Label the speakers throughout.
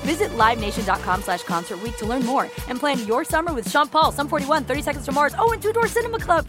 Speaker 1: Visit LiveNation.com slash Concert to learn more and plan your summer with Sean Paul, Sum 41, 30 Seconds to Mars, oh, and Two Door Cinema Club.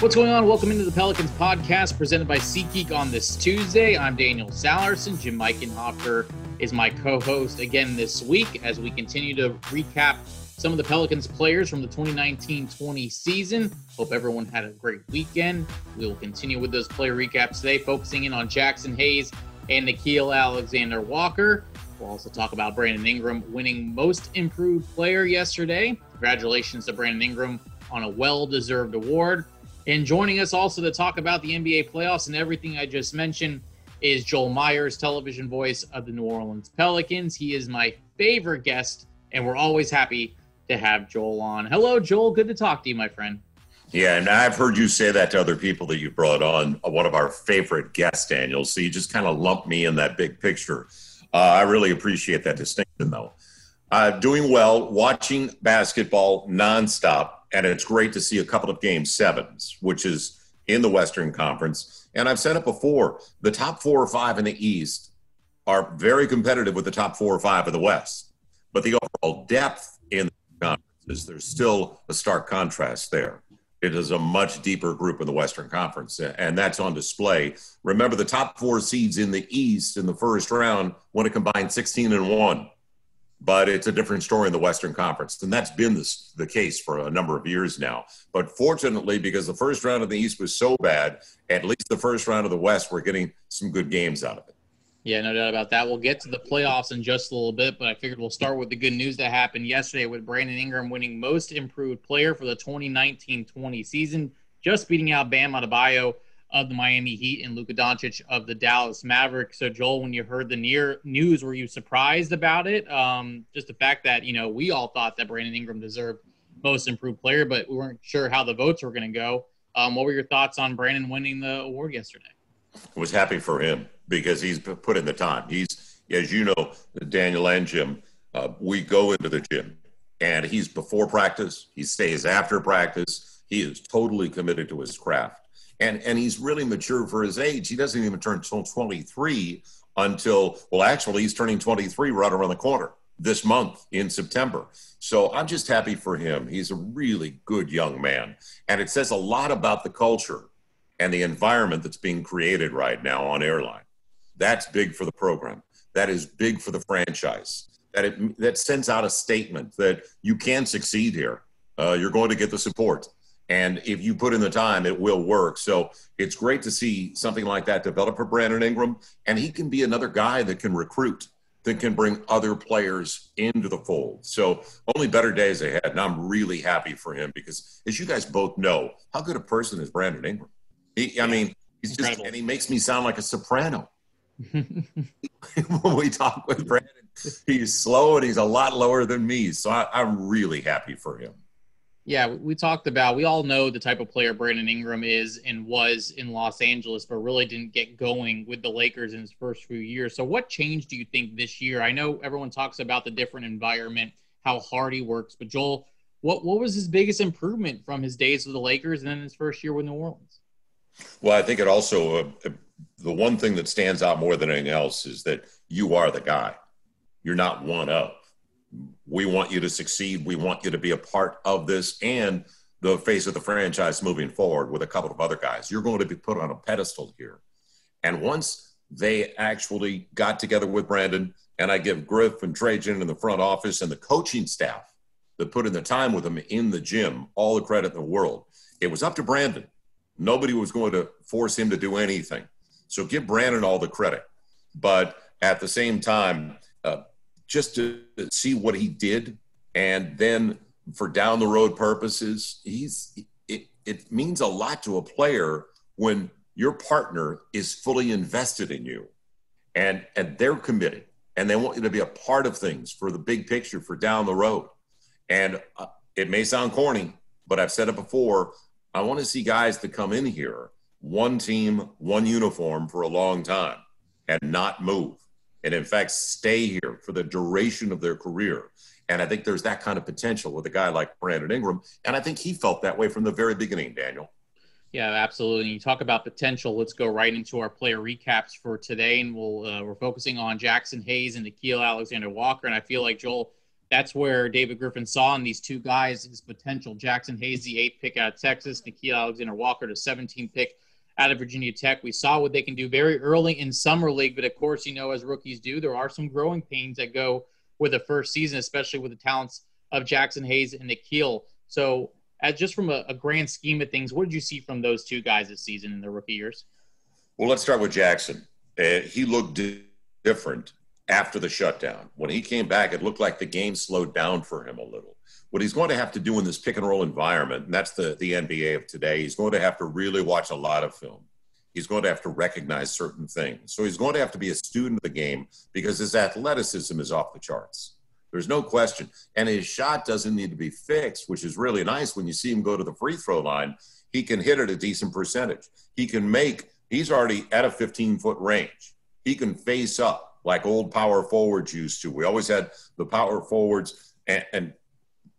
Speaker 2: What's going on? Welcome into the Pelicans podcast presented by SeatGeek on this Tuesday. I'm Daniel Sallerson. Jim Eichenhofer is my co-host again this week as we continue to recap some of the Pelicans players from the 2019-20 season. Hope everyone had a great weekend. We will continue with those player recaps today, focusing in on Jaxson Hayes and Nickeil Alexander Walker. We'll also talk about Brandon Ingram winning Most Improved Player yesterday. Congratulations to Brandon Ingram on a well-deserved award. And joining us also to talk about the NBA playoffs and everything I just mentioned is Joel Meyers, television voice of the New Orleans Pelicans. He is my favorite guest, and we're always happy to have Joel on. Hello, Joel. Good to talk to you, my friend.
Speaker 3: Yeah, and I've heard you say that to other people that you brought on, uh, one of our favorite guests, Daniel. So you just kind of lump me in that big picture. Uh, I really appreciate that distinction, though. Uh, doing well, watching basketball nonstop, and it's great to see a couple of game sevens, which is in the Western Conference. And I've said it before the top four or five in the East are very competitive with the top four or five of the West. But the overall depth in conferences, there's still a stark contrast there. It is a much deeper group in the Western Conference, and that's on display. Remember, the top four seeds in the East in the first round want to combine 16 and 1, but it's a different story in the Western Conference. And that's been the, the case for a number of years now. But fortunately, because the first round of the East was so bad, at least the first round of the West, we're getting some good games out of it.
Speaker 2: Yeah, no doubt about that. We'll get to the playoffs in just a little bit, but I figured we'll start with the good news that happened yesterday with Brandon Ingram winning Most Improved Player for the 2019-20 season, just beating out Bam Adebayo of the Miami Heat and Luka Doncic of the Dallas Mavericks. So, Joel, when you heard the near news, were you surprised about it? Um, just the fact that you know we all thought that Brandon Ingram deserved Most Improved Player, but we weren't sure how the votes were going to go. Um, what were your thoughts on Brandon winning the award yesterday?
Speaker 3: I was happy for him because he's put in the time. He's, as you know, Daniel and Jim, uh, we go into the gym and he's before practice, he stays after practice. He is totally committed to his craft. And, and he's really mature for his age. He doesn't even turn 23 until, well, actually, he's turning 23 right around the corner this month in September. So I'm just happy for him. He's a really good young man. And it says a lot about the culture and the environment that's being created right now on airline. That's big for the program. That is big for the franchise. That it that sends out a statement that you can succeed here. Uh, you're going to get the support, and if you put in the time, it will work. So it's great to see something like that develop for Brandon Ingram, and he can be another guy that can recruit, that can bring other players into the fold. So only better days ahead, and I'm really happy for him because, as you guys both know, how good a person is Brandon Ingram. He, I mean, he's Incredible. just, and he makes me sound like a soprano. when we talk with Brandon, he's slow and he's a lot lower than me. So I, I'm really happy for him.
Speaker 2: Yeah, we talked about, we all know the type of player Brandon Ingram is and was in Los Angeles, but really didn't get going with the Lakers in his first few years. So, what changed do you think this year? I know everyone talks about the different environment, how hard he works, but Joel, what, what was his biggest improvement from his days with the Lakers and then his first year with New Orleans?
Speaker 3: Well, I think it also, uh, the one thing that stands out more than anything else is that you are the guy. You're not one of. we want you to succeed. We want you to be a part of this and the face of the franchise moving forward with a couple of other guys. You're going to be put on a pedestal here. And once they actually got together with Brandon, and I give Griff and Trajan in the front office and the coaching staff that put in the time with him in the gym all the credit in the world. It was up to Brandon. Nobody was going to force him to do anything. So give Brandon all the credit. But at the same time, uh, just to see what he did, and then for down the road purposes, he's it, it means a lot to a player when your partner is fully invested in you and and they're committed and they want you to be a part of things for the big picture for down the road and uh, it may sound corny but i've said it before i want to see guys that come in here one team one uniform for a long time and not move and in fact stay here for the duration of their career and i think there's that kind of potential with a guy like brandon ingram and i think he felt that way from the very beginning daniel
Speaker 2: yeah, absolutely. You talk about potential. Let's go right into our player recaps for today, and we'll uh, we're focusing on Jaxson Hayes and Nickeil Alexander Walker. And I feel like Joel, that's where David Griffin saw in these two guys his potential. Jaxson Hayes, the eighth pick out of Texas, Nickeil Alexander Walker, the 17th pick out of Virginia Tech. We saw what they can do very early in summer league, but of course, you know, as rookies do, there are some growing pains that go with the first season, especially with the talents of Jaxson Hayes and Nickeil. So as just from a, a, grand scheme of things, what did you see from those two guys this season in their rookie years?
Speaker 3: Well, let's start with Jaxson. Uh, he looked different after the shutdown. When he came back, it looked like the game slowed down for him a little. What he's going to have to do in this pick and roll environment, and that's the, the NBA of today, he's going to have to really watch a lot of film. He's going to have to recognize certain things. So he's going to have to be a student of the game because his athleticism is off the charts. There's no question. And his shot doesn't need to be fixed, which is really nice when you see him go to the free throw line. He can hit it a decent percentage. He can make, he's already at a 15 foot range. He can face up like old power forwards used to. We always had the power forwards, and, and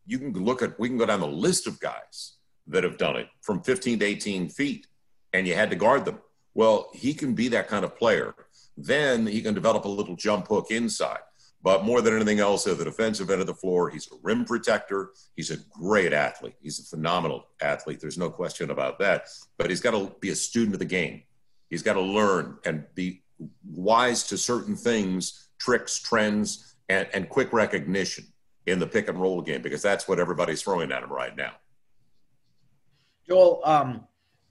Speaker 3: you can look at, we can go down the list of guys that have done it from 15 to 18 feet, and you had to guard them. Well, he can be that kind of player. Then he can develop a little jump hook inside. But more than anything else, at the defensive end of the floor, he's a rim protector. He's a great athlete. He's a phenomenal athlete. There's no question about that. But he's got to be a student of the game. He's got to learn and be wise to certain things, tricks, trends, and, and quick recognition in the pick and roll game because that's what everybody's throwing at him right now.
Speaker 4: Joel, um,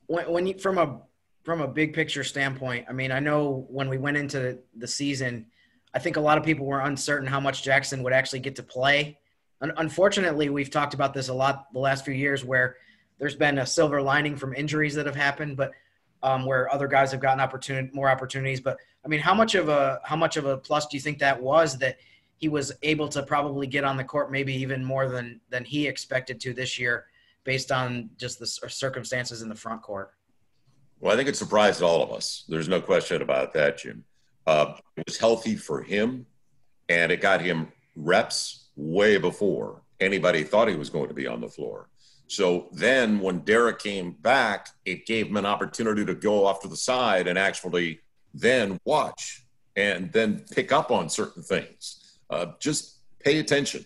Speaker 4: when, when you, from a from a big picture standpoint, I mean, I know when we went into the season – I think a lot of people were uncertain how much Jaxson would actually get to play. unfortunately, we've talked about this a lot the last few years where there's been a silver lining from injuries that have happened, but um, where other guys have gotten opportunity, more opportunities. But I mean, how much of a how much of a plus do you think that was that he was able to probably get on the court maybe even more than than he expected to this year, based on just the circumstances in the front court?
Speaker 3: Well, I think it surprised all of us. There's no question about that, Jim. Uh, it was healthy for him, and it got him reps way before anybody thought he was going to be on the floor. So then when Derek came back, it gave him an opportunity to go off to the side and actually then watch and then pick up on certain things. Uh, just pay attention.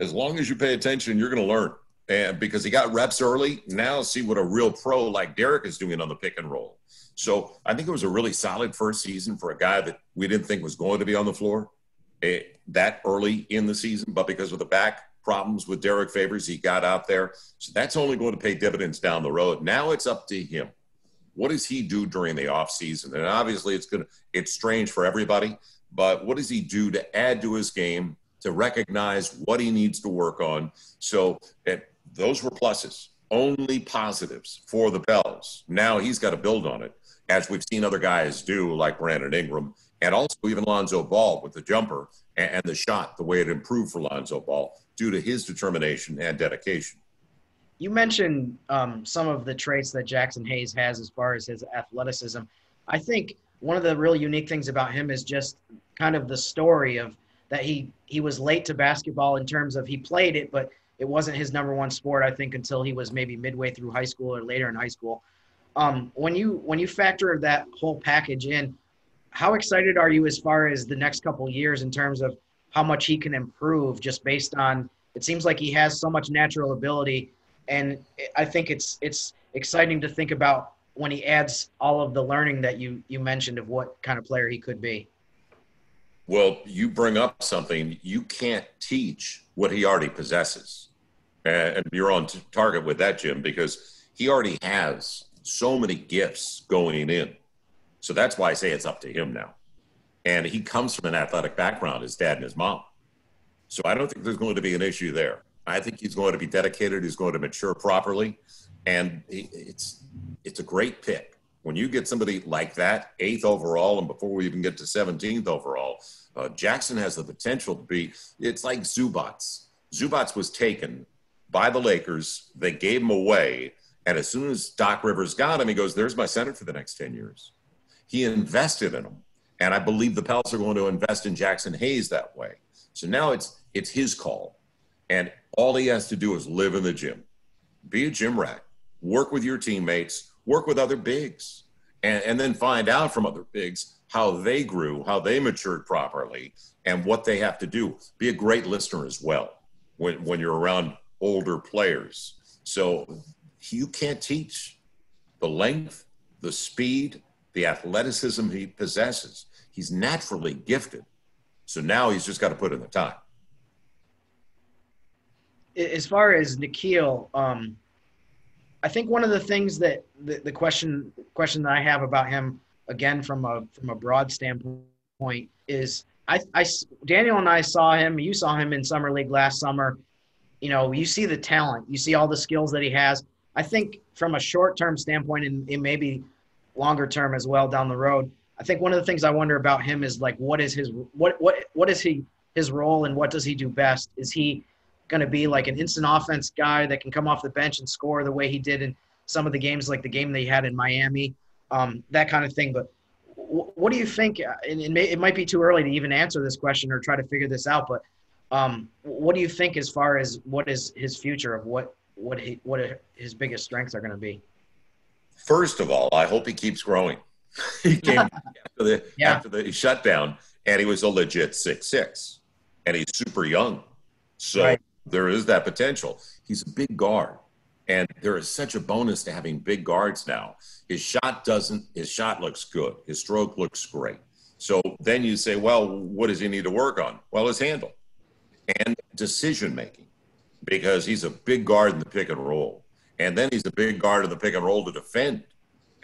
Speaker 3: As long as you pay attention, you're going to learn. And because he got reps early, now see what a real pro like Derek is doing on the pick and roll. So I think it was a really solid first season for a guy that we didn't think was going to be on the floor eh, that early in the season, but because of the back problems with Derek Favors, he got out there. So that's only going to pay dividends down the road. Now it's up to him. What does he do during the offseason? And obviously it's going to it's strange for everybody, but what does he do to add to his game to recognize what he needs to work on? So it, those were pluses only positives for the Pels. Now he's got to build on it as we've seen other guys do, like Brandon Ingram, and also even Lonzo Ball with the jumper and, and the shot, the way it improved for Lonzo Ball due to his determination and dedication.
Speaker 4: You mentioned um, some of the traits that Jaxson Hayes has as far as his athleticism. I think one of the really unique things about him is just kind of the story of that he he was late to basketball in terms of he played it, but it wasn't his number one sport. I think until he was maybe midway through high school or later in high school. Um, when you when you factor that whole package in, how excited are you as far as the next couple years in terms of how much he can improve just based on it seems like he has so much natural ability and I think it's it's exciting to think about when he adds all of the learning that you you mentioned of what kind of player he could be.
Speaker 3: Well, you bring up something you can't teach what he already possesses. And you're on target with that, Jim, because he already has so many gifts going in. So that's why I say it's up to him now. And he comes from an athletic background, his dad and his mom. So I don't think there's going to be an issue there. I think he's going to be dedicated. He's going to mature properly, and it's it's a great pick when you get somebody like that, eighth overall, and before we even get to 17th overall. Uh, Jaxson has the potential to be. It's like Zubac. Zubac was taken by the Lakers. They gave him away, and as soon as Doc Rivers got him, he goes, "There's my center for the next 10 years." He invested in him, and I believe the Pels are going to invest in Jaxson Hayes that way. So now it's it's his call, and all he has to do is live in the gym, be a gym rat, work with your teammates, work with other bigs, and, and then find out from other bigs how they grew, how they matured properly, and what they have to do. Be a great listener as well when, when you're around older players. So you can't teach the length, the speed, the athleticism he possesses. He's naturally gifted. So now he's just got to put in the time
Speaker 4: as far as Nickeil, um, I think one of the things that the, the question question that I have about him again from a from a broad standpoint is I, I Daniel and I saw him. You saw him in summer league last summer. You know, you see the talent, you see all the skills that he has. I think from a short term standpoint, and, and maybe longer term as well down the road. I think one of the things I wonder about him is like, what is his what what what is he his role and what does he do best? Is he going to be like an instant offense guy that can come off the bench and score the way he did in some of the games, like the game they had in Miami, um, that kind of thing. But w- what do you think? Uh, and it, may, it, might be too early to even answer this question or try to figure this out. But um, what do you think as far as what is his future of what what he, what his biggest strengths are going to be?
Speaker 3: First of all, I hope he keeps growing. He came after the yeah. after the shutdown, and he was a legit six six, and he's super young. So right there is that potential. He's a big guard. And there is such a bonus to having big guards now. His shot doesn't, his shot looks good. His stroke looks great. So then you say, well, what does he need to work on? Well, his handle and decision making, because he's a big guard in the pick and roll. And then he's a big guard in the pick and roll to defend.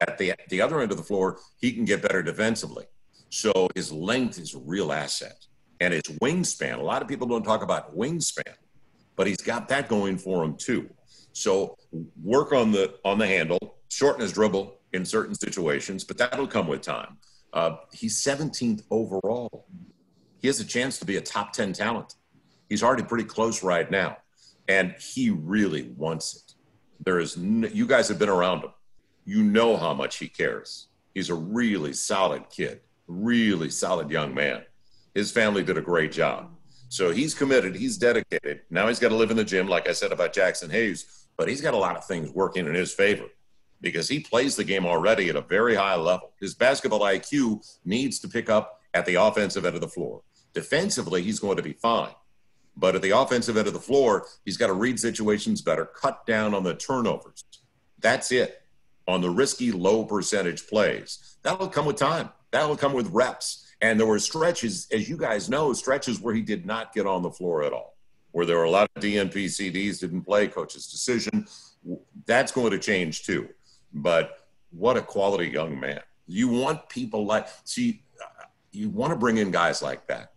Speaker 3: At the, the other end of the floor, he can get better defensively. So his length is a real asset. And his wingspan, a lot of people don't talk about wingspan but he's got that going for him too. So work on the on the handle, shorten his dribble in certain situations, but that'll come with time. Uh, he's 17th overall. He has a chance to be a top 10 talent. He's already pretty close right now, and he really wants it. There is you guys have been around him. You know how much he cares. He's a really solid kid, really solid young man. His family did a great job. So he's committed, he's dedicated. Now he's got to live in the gym, like I said about Jaxson Hayes, but he's got a lot of things working in his favor because he plays the game already at a very high level. His basketball IQ needs to pick up at the offensive end of the floor. Defensively, he's going to be fine. But at the offensive end of the floor, he's got to read situations better, cut down on the turnovers. That's it on the risky low percentage plays. That'll come with time. That'll come with reps. And there were stretches, as you guys know, stretches where he did not get on the floor at all, where there were a lot of DNP CDs, didn't play, coach's decision. That's going to change too. But what a quality young man. You want people like, see, you want to bring in guys like that.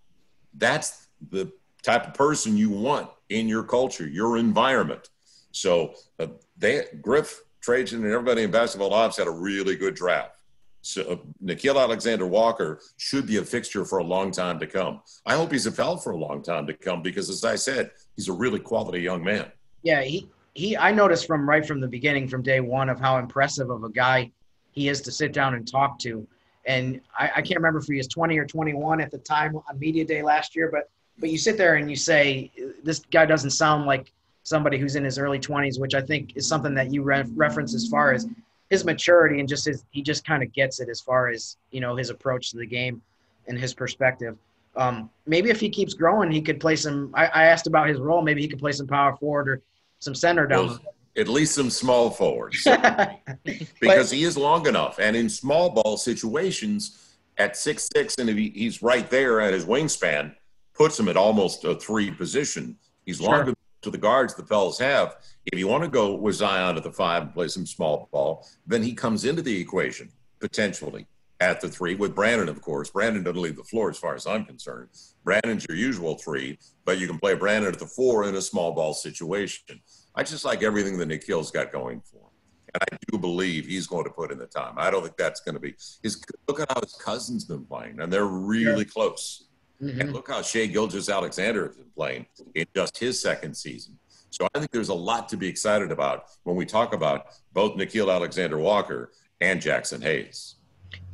Speaker 3: That's the type of person you want in your culture, your environment. So uh, they, Griff, Trajan, and everybody in basketball ops had a really good draft. So uh, Nickeil Alexander Walker should be a fixture for a long time to come. I hope he's a Pell for a long time to come because, as I said, he's a really quality young man.
Speaker 4: Yeah, he he. I noticed from right from the beginning, from day one, of how impressive of a guy he is to sit down and talk to. And I, I can't remember if he was 20 or 21 at the time on media day last year, but but you sit there and you say this guy doesn't sound like somebody who's in his early 20s, which I think is something that you re- reference as far as his maturity and just his he just kind of gets it as far as you know his approach to the game and his perspective. Um, maybe if he keeps growing, he could play some. I, I, asked about his role. Maybe he could play some power forward or some center down. Well,
Speaker 3: at least some small forwards, because he is long enough. And in small ball situations, at six six, and he—he's right there at his wingspan, puts him at almost a three position. He's sure. longer to the guards the fellas have. If you want to go with Zion at the five and play some small ball, then he comes into the equation potentially at the three with Brandon, of course. Brandon doesn't leave the floor as far as I'm concerned. Brandon's your usual three, but you can play Brandon at the four in a small ball situation. I just like everything that Nickeil's got going for him. And I do believe he's going to put in the time. I don't think that's going to be his. Look at how his cousin's been playing, and they're really yeah. close. Mm-hmm. And look how Shai Gilgeous-Alexander has been playing in just his second season. So I think there's a lot to be excited about when we talk about both Nickeil Alexander Walker and Jaxson Hayes.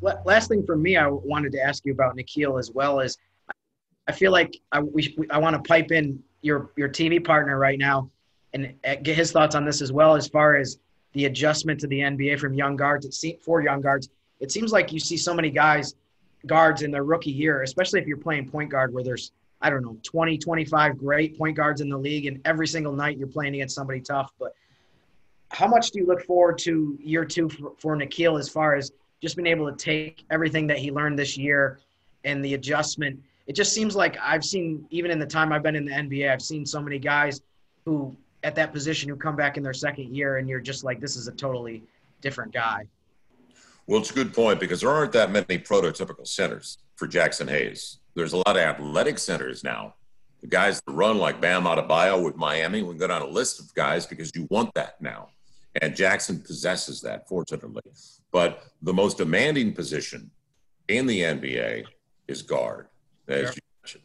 Speaker 4: Last thing for me, I wanted to ask you about Nickeil as well as I feel like I, we, I want to pipe in your your TV partner right now and uh, get his thoughts on this as well as far as the adjustment to the NBA from young guards. It for young guards, it seems like you see so many guys guards in their rookie year, especially if you're playing point guard where there's, I don't know, 20, 25 great point guards in the league, and every single night you're playing against somebody tough. But how much do you look forward to year two for, for Nickeil as far as just being able to take everything that he learned this year and the adjustment? It just seems like I've seen, even in the time I've been in the NBA, I've seen so many guys who at that position who come back in their second year and you're just like, this is a totally different guy.
Speaker 3: Well, it's a good point because there aren't that many prototypical centers for Jaxson Hayes. There's a lot of athletic centers now. The guys that run like Bam Adebayo with Miami, we can go down a list of guys because you want that now. And Jaxson possesses that, fortunately. But the most demanding position in the NBA is guard, as sure. you mentioned.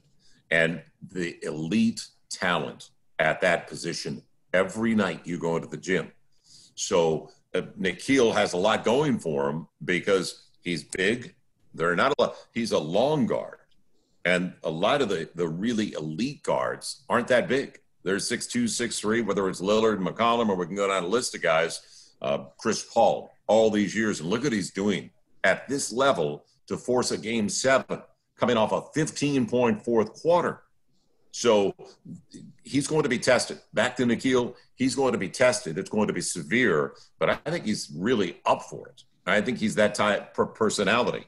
Speaker 3: And the elite talent at that position every night you go into the gym. So uh, Nickeil has a lot going for him because he's big. They're not a lot. He's a long guard, and a lot of the the really elite guards aren't that big. They're six two, six three. Whether it's Lillard, McCollum, or we can go down a list of guys, uh, Chris Paul, all these years, and look what he's doing at this level to force a game seven, coming off a 15 point fourth quarter. So he's going to be tested. Back to Nickeil, he's going to be tested. It's going to be severe, but I think he's really up for it. I think he's that type of personality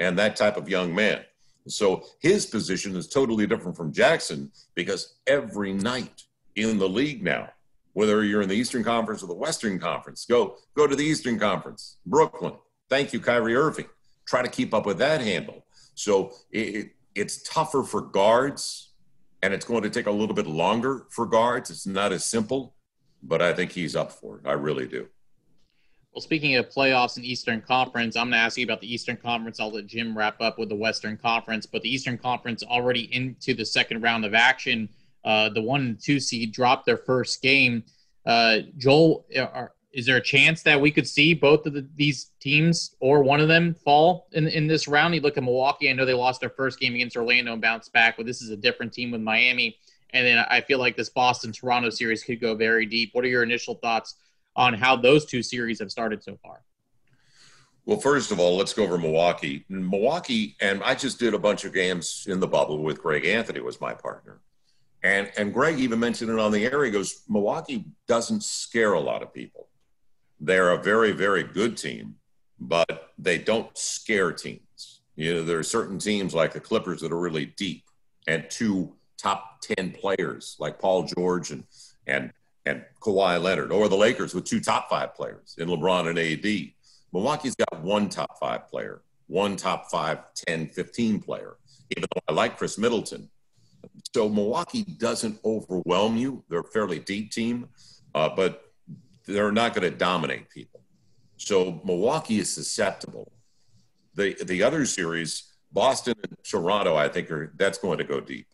Speaker 3: and that type of young man. So his position is totally different from Jaxson because every night in the league now, whether you're in the Eastern Conference or the Western Conference, go go to the Eastern Conference, Brooklyn. Thank you, Kyrie Irving. Try to keep up with that handle. So it, it's tougher for guards and it's going to take a little bit longer for guards. It's not as simple, but I think he's up for it. I really do.
Speaker 2: Well, speaking of playoffs and Eastern Conference, I'm going to ask you about the Eastern Conference. I'll let Jim wrap up with the Western Conference, but the Eastern Conference already into the second round of action. Uh, the one and two seed dropped their first game. Uh, Joel, are, is there a chance that we could see both of the, these teams or one of them fall in in this round? You look at Milwaukee. I know they lost their first game against Orlando and bounced back, but this is a different team with Miami. And then I feel like this Boston Toronto series could go very deep. What are your initial thoughts on how those two series have started so far?
Speaker 3: Well, first of all, let's go over Milwaukee. Milwaukee, and I just did a bunch of games in the bubble with Greg Anthony was my partner. And and Greg even mentioned it on the air. He goes, Milwaukee doesn't scare a lot of people. They're a very, very good team, but they don't scare teams. You know, there are certain teams like the Clippers that are really deep and two top 10 players like Paul George and, and, and Kawhi Leonard, or the Lakers with two top five players in LeBron and AD. Milwaukee's got one top five player, one top five, 10, 15 player, even though I like Khris Middleton. So Milwaukee doesn't overwhelm you. They're a fairly deep team, uh, but they're not going to dominate people. So Milwaukee is susceptible. The the other series, Boston and Toronto, I think are that's going to go deep.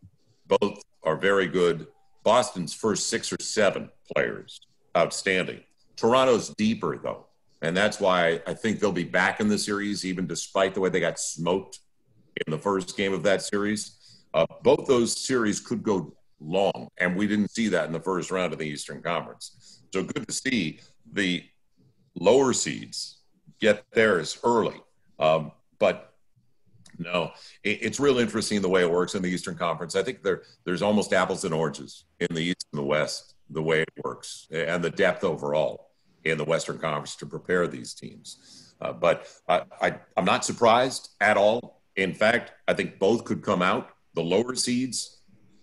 Speaker 3: Both are very good. Boston's first six or seven players, outstanding. Toronto's deeper though, and that's why I think they'll be back in the series, even despite the way they got smoked in the first game of that series. Uh, both those series could go long, and we didn't see that in the first round of the Eastern Conference. So good to see the lower seeds get theirs early. Um, but No, it's real interesting the way it works in the Eastern Conference. I think there there's almost apples and oranges in the East and the West the way it works and the depth overall in the Western Conference to prepare these teams. Uh, but I, I, I'm not surprised at all. In fact, I think both could come out the lower seeds,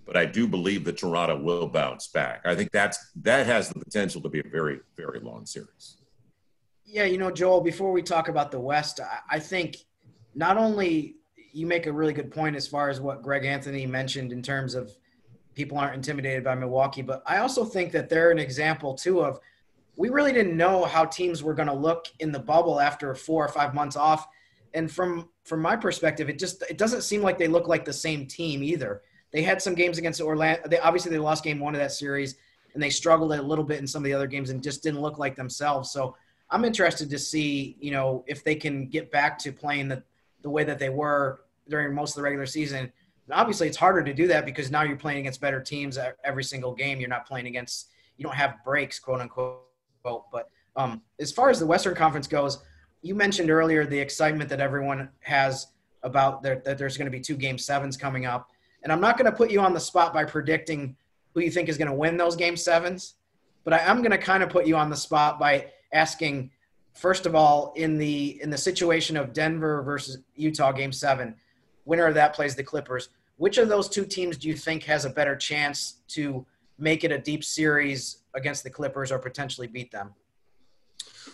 Speaker 3: but I do believe that Toronto will bounce back. I think that's that has the potential to be a very very long series.
Speaker 4: Yeah, you know, Joel. Before we talk about the West, I, I think not only you make a really good point as far as what Greg Anthony mentioned in terms of people aren't intimidated by Milwaukee, but I also think that they're an example too of we really didn't know how teams were going to look in the bubble after four or five months off. And from from my perspective, it just it doesn't seem like they look like the same team either. They had some games against Orlando. They obviously they lost game one of that series, and they struggled a little bit in some of the other games and just didn't look like themselves. So I'm interested to see, you know, if they can get back to playing the the way that they were during most of the regular season. And obviously, it's harder to do that because now you're playing against better teams every single game. You're not playing against, you don't have breaks, quote unquote. But um, as far as the Western Conference goes, you mentioned earlier the excitement that everyone has about there, that there's going to be two game sevens coming up. And I'm not going to put you on the spot by predicting who you think is going to win those game sevens, but I am going to kind of put you on the spot by asking first of all, in the in the situation of Denver versus Utah game seven, winner of that plays the Clippers. Which of those two teams do you think has a better chance to make it a deep series against the Clippers or potentially beat them?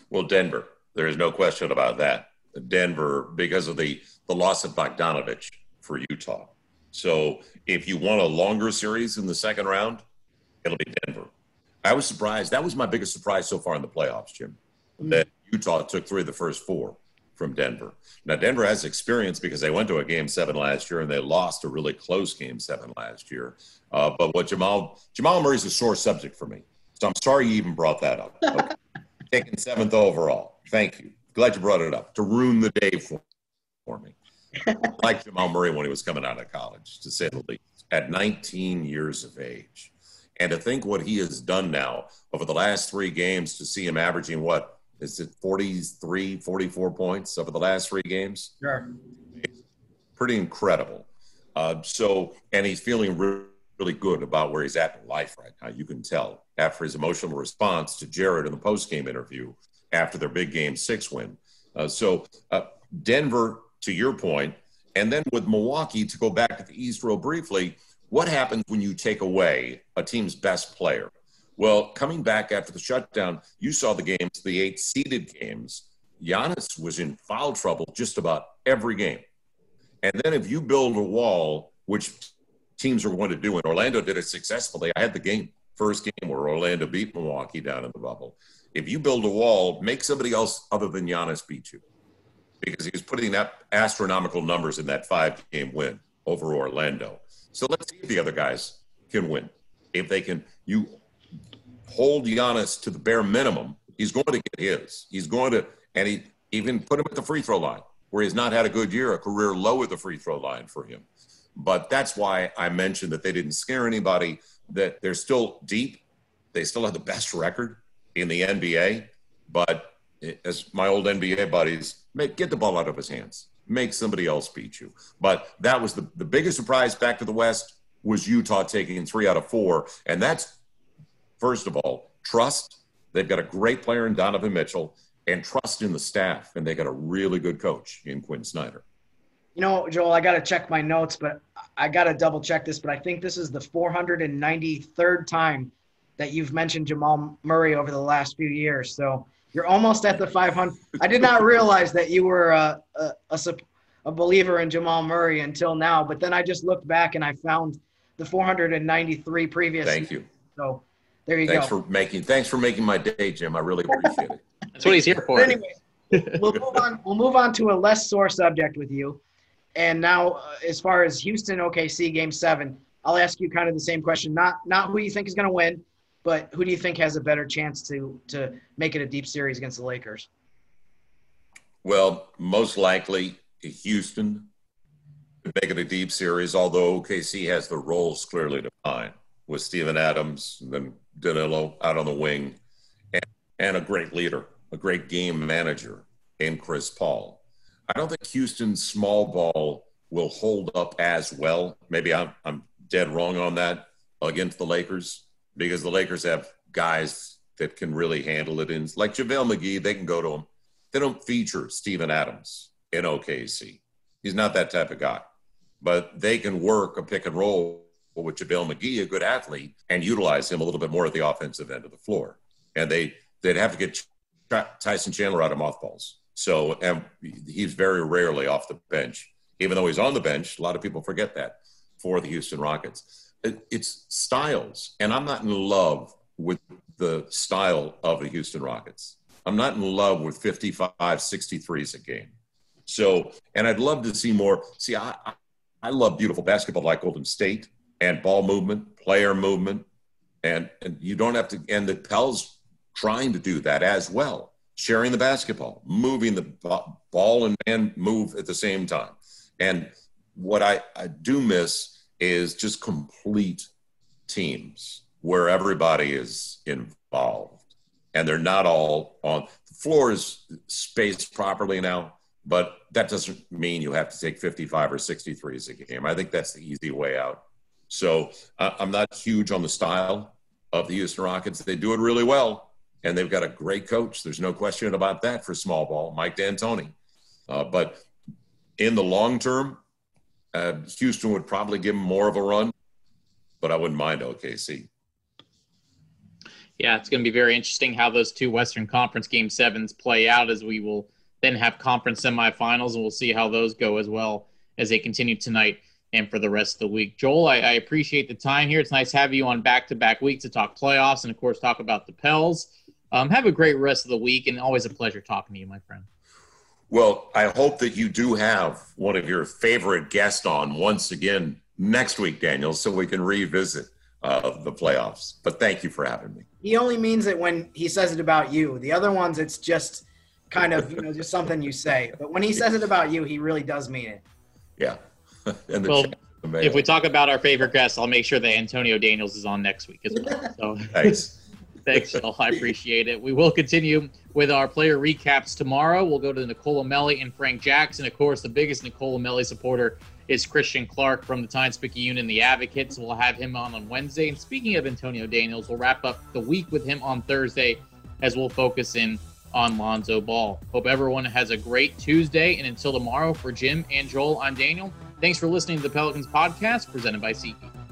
Speaker 3: Well, Denver. There is no question about that. Denver, because of the the loss of Bogdanovic for Utah. So if you want a longer series in the second round, it'll be Denver. I was surprised. That was my biggest surprise so far in the playoffs, Jim. That Utah took three of the first four from Denver. Now, Denver has experience because they went to a game seven last year and they lost a really close game seven last year. Uh, but what Jamal Jamal Murray's a sore subject for me, so I'm sorry you even brought that up. Okay. Taking seventh overall. Thank you. Glad you brought it up to ruin the day for, for me. Like Jamal Murray when he was coming out of college, to say the least. At 19 years of age, and to think what he has done now over the last three games, to see him averaging what is it 43, 44 points over the last three games?
Speaker 4: Sure.
Speaker 3: Pretty incredible. Uh, so, and he's feeling really, really good about where he's at in life right now. You can tell after his emotional response to Jared in the post-game interview after their big game six win. Uh, so, uh, Denver, to your point, and then with Milwaukee, to go back to the East real briefly, what happens when you take away a team's best player? Well, coming back after the shutdown, you saw the games, the eight seeded games. Giannis was in foul trouble just about every game. And then if you build a wall, which teams are going to do, and Orlando did it successfully. I had the game, first game where Orlando beat Milwaukee down in the bubble. If you build a wall, make somebody else other than Giannis beat you. Because he was putting up astronomical numbers in that five game win over Orlando. So let's see if the other guys can win. If they can, you hold Giannis to the bare minimum, he's going to get his. He's going to, and he even put him at the free throw line where he's not had a good year, a career low at the free throw line for him. But that's why I mentioned that they didn't scare anybody, that they're still deep. They still have the best record in the NBA. But as my old NBA buddies, make, get the ball out of his hands, make somebody else beat you. But that was the, the biggest surprise back to the West was Utah taking three out of four. And that's first of all, trust. They've got a great player in Donovan Mitchell and trust in the staff. And they got a really good coach in Quin Snyder.
Speaker 4: You know, Joel, I got to check my notes, but I got to double check this. But I think this is the 493rd time that you've mentioned Jamal Murray over the last few years. So you're almost at the 500. I did not realize that you were a, a, a, a believer in Jamal Murray until now. But then I just looked back and I found the 493 previous.
Speaker 3: Thank you.
Speaker 4: So there you
Speaker 3: thanks
Speaker 4: go.
Speaker 3: for making thanks for making my day, Jim. I really appreciate it.
Speaker 2: That's what he's here for.
Speaker 4: Anyway, we'll move on. We'll move on to a less sore subject with you. And now, uh, as far as Houston OKC Game Seven, I'll ask you kind of the same question. Not not who you think is going to win, but who do you think has a better chance to to make it a deep series against the Lakers?
Speaker 3: Well, most likely Houston to make it a deep series, although OKC has the roles clearly defined with Steven Adams, and then Danilo out on the wing, and, and a great leader, a great game manager in Chris Paul. I don't think Houston's small ball will hold up as well. Maybe I'm, I'm dead wrong on that against the Lakers because the Lakers have guys that can really handle it. And like JaVale McGee, they can go to him. They don't feature Steven Adams in OKC. He's not that type of guy, but they can work a pick and roll with JaVale McGee, a good athlete, and utilize him a little bit more at the offensive end of the floor. And they, they'd have to get Tyson Chandler out of mothballs. So and he's very rarely off the bench, even though he's on the bench. A lot of people forget that for the Houston Rockets. It, it's styles, and I'm not in love with the style of the Houston Rockets. I'm not in love with 55, 63s a game. So, and I'd love to see more. See, I, I love beautiful basketball like Golden State and ball movement, player movement, and and you don't have to. And the Pels trying to do that as well sharing the basketball, moving the ball and man move at the same time. And what I, I do miss is just complete teams where everybody is involved and they're not all on the floor is spaced properly now but that doesn't mean you have to take 55 or 63s a game i think that's the easy way out so uh, i'm not huge on the style of the houston rockets they do it really well and they've got a great coach. There's no question about that for small ball, Mike D'Antoni. Uh, but in the long term, uh, Houston would probably give them more of a run, but I wouldn't mind OKC.
Speaker 2: Yeah, it's going to be very interesting how those two Western Conference Game Sevens play out, as we will then have conference semifinals, and we'll see how those go as well as they continue tonight and for the rest of the week. Joel, I, I appreciate the time here. It's nice to have you on back-to-back weeks to talk playoffs and, of course, talk about the Pels. Um, have a great rest of the week, and always a pleasure talking to you, my friend.
Speaker 3: Well, I hope that you do have one of your favorite guests on once again next week, Daniel, so we can revisit uh, the playoffs. But thank you for having me.
Speaker 4: He only means it when he says it about you. The other ones, it's just kind of you know just something you say. But when he says it about you, he really does mean it.
Speaker 3: Yeah.
Speaker 2: well, if we talk about our favorite guests, I'll make sure that Antonio Daniels is on next week as well. So.
Speaker 3: Thanks.
Speaker 2: Thanks, Phil. I appreciate it. We will continue with our player recaps tomorrow. We'll go to Nicolo Melli and Frank Jackson. Of course, the biggest Nicolo Melli supporter is Christian Clark from the Times Picayune The Advocates. We'll have him on on Wednesday. And speaking of Antonio Daniels, we'll wrap up the week with him on Thursday as we'll focus in on Lonzo Ball. Hope everyone has a great Tuesday. And until tomorrow, for Jim and Joel, I'm Daniel. Thanks for listening to the Pelicans podcast presented by SeatGeek.